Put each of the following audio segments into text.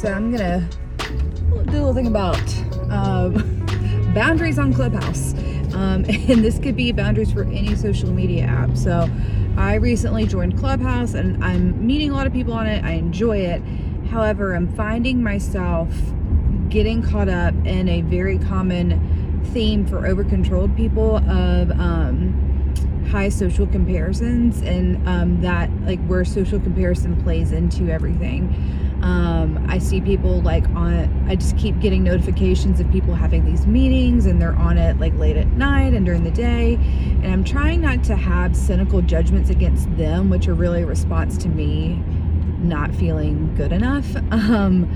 so I'm gonna do a little thing about um, boundaries on Clubhouse. Um, and this could be boundaries for any social media app. So I recently joined Clubhouse and I'm meeting a lot of people on it. I enjoy it. However, I'm finding myself getting caught up in a very common theme for over controlled people of um, high social comparisons and um, that like where social comparison plays into everything. Um, i see people like on i just keep getting notifications of people having these meetings and they're on it like late at night and during the day. And i'm trying not to have cynical judgments against them which are really a response to me not feeling good enough. Um,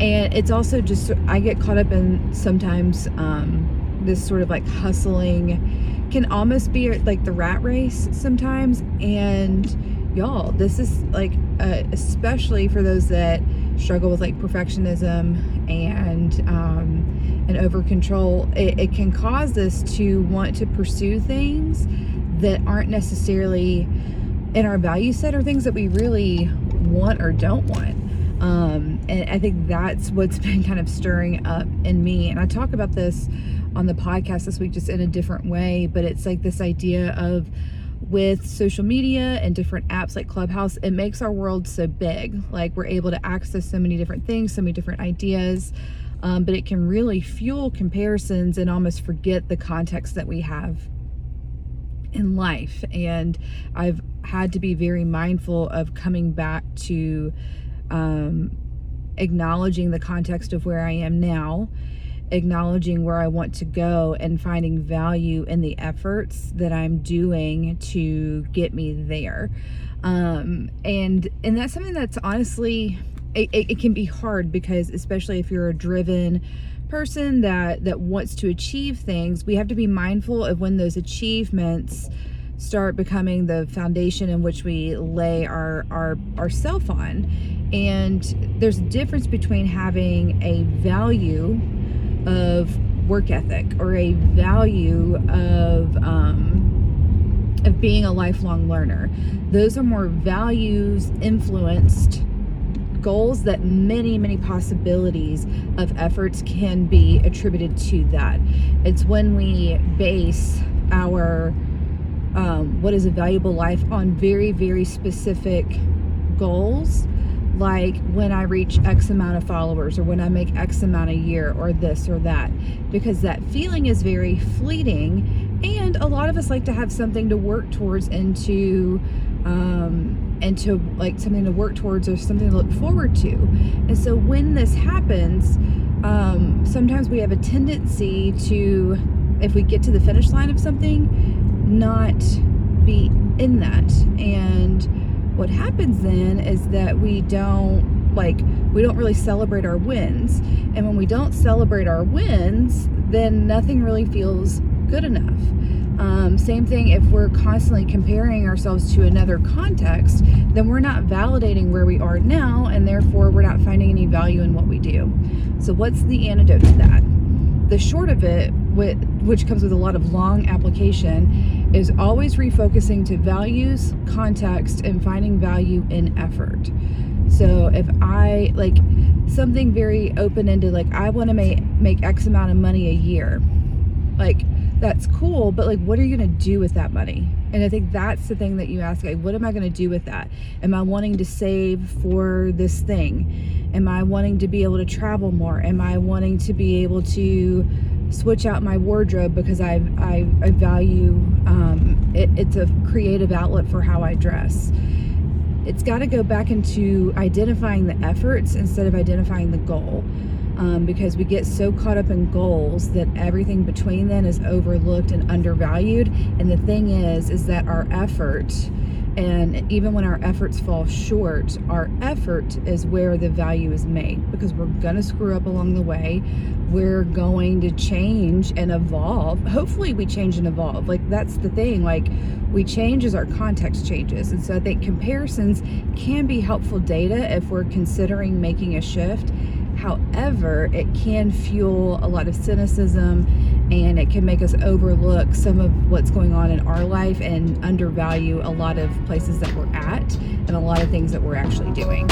and it's also just i get caught up in sometimes um, this sort of like hustling can almost be like the rat race sometimes. And y'all, this is like, uh, especially for those that struggle with like perfectionism and um, and over control, it, it can cause us to want to pursue things that aren't necessarily in our value set or things that we really want or don't want. Um, and I think that's what's been kind of stirring up in me. And I talk about this on the podcast this week just in a different way, but it's like this idea of with social media and different apps like Clubhouse, it makes our world so big. Like we're able to access so many different things, so many different ideas. Um, but it can really fuel comparisons and almost forget the context that we have in life. And I've had to be very mindful of coming back to um, acknowledging the context of where I am now acknowledging where I want to go and finding value in the efforts that I'm doing to get me there. Um, and and that's something that's honestly it, it, it can be hard because especially if you're a driven person that that wants to achieve things, we have to be mindful of when those achievements start becoming the foundation in which we lay our our our self on. And there's a difference between having a value of work ethic or a value of um, of being a lifelong learner. Those are more values influenced goals that many many possibilities of efforts can be attributed to that. It's when we base our um, what is a valuable life on very very specific goals like when I reach X amount of followers or when I make X amount a year or this or that, because that feeling is very fleeting. And a lot of us like to have something to work towards and to, um, and to like something to work towards or something to look forward to. And so when this happens, um, sometimes we have a tendency to, if we get to the finish line of something, not be in that. And what happens then is that we don't like we don't really celebrate our wins. And when we don't celebrate our wins then nothing really feels good enough. Um, same thing if we're constantly comparing ourselves to another context then we're not validating where we are now and therefore we're not finding any value in what we do. So what's the antidote to that? The short of it which comes with a lot of long application, is always refocusing to values, context, and finding value in effort. So if I like something very open ended, like I want to make make X amount of money a year, like that's cool, but like what are you gonna do with that money? And I think that's the thing that you ask, like, what am I gonna do with that? Am I wanting to save for this thing? Am I wanting to be able to travel more? Am I wanting to be able to switch out my wardrobe because I I, I value um, it, it's a creative outlet for how I dress. It's got to go back into identifying the efforts instead of identifying the goal. Um, because we get so caught up in goals that everything between them is overlooked and undervalued. And the thing is, is that our effort and even when our efforts fall short, our effort is where the value is made because we're going to screw up along the way. We're going to change and evolve. Hopefully, we change and evolve. Like, that's the thing. Like, we change as our context changes. And so I think comparisons can be helpful data if we're considering making a shift. However, it can fuel a lot of cynicism and it can make us overlook some of what's going on in our life and undervalue a lot of places that we're at and a lot of things that we're actually doing.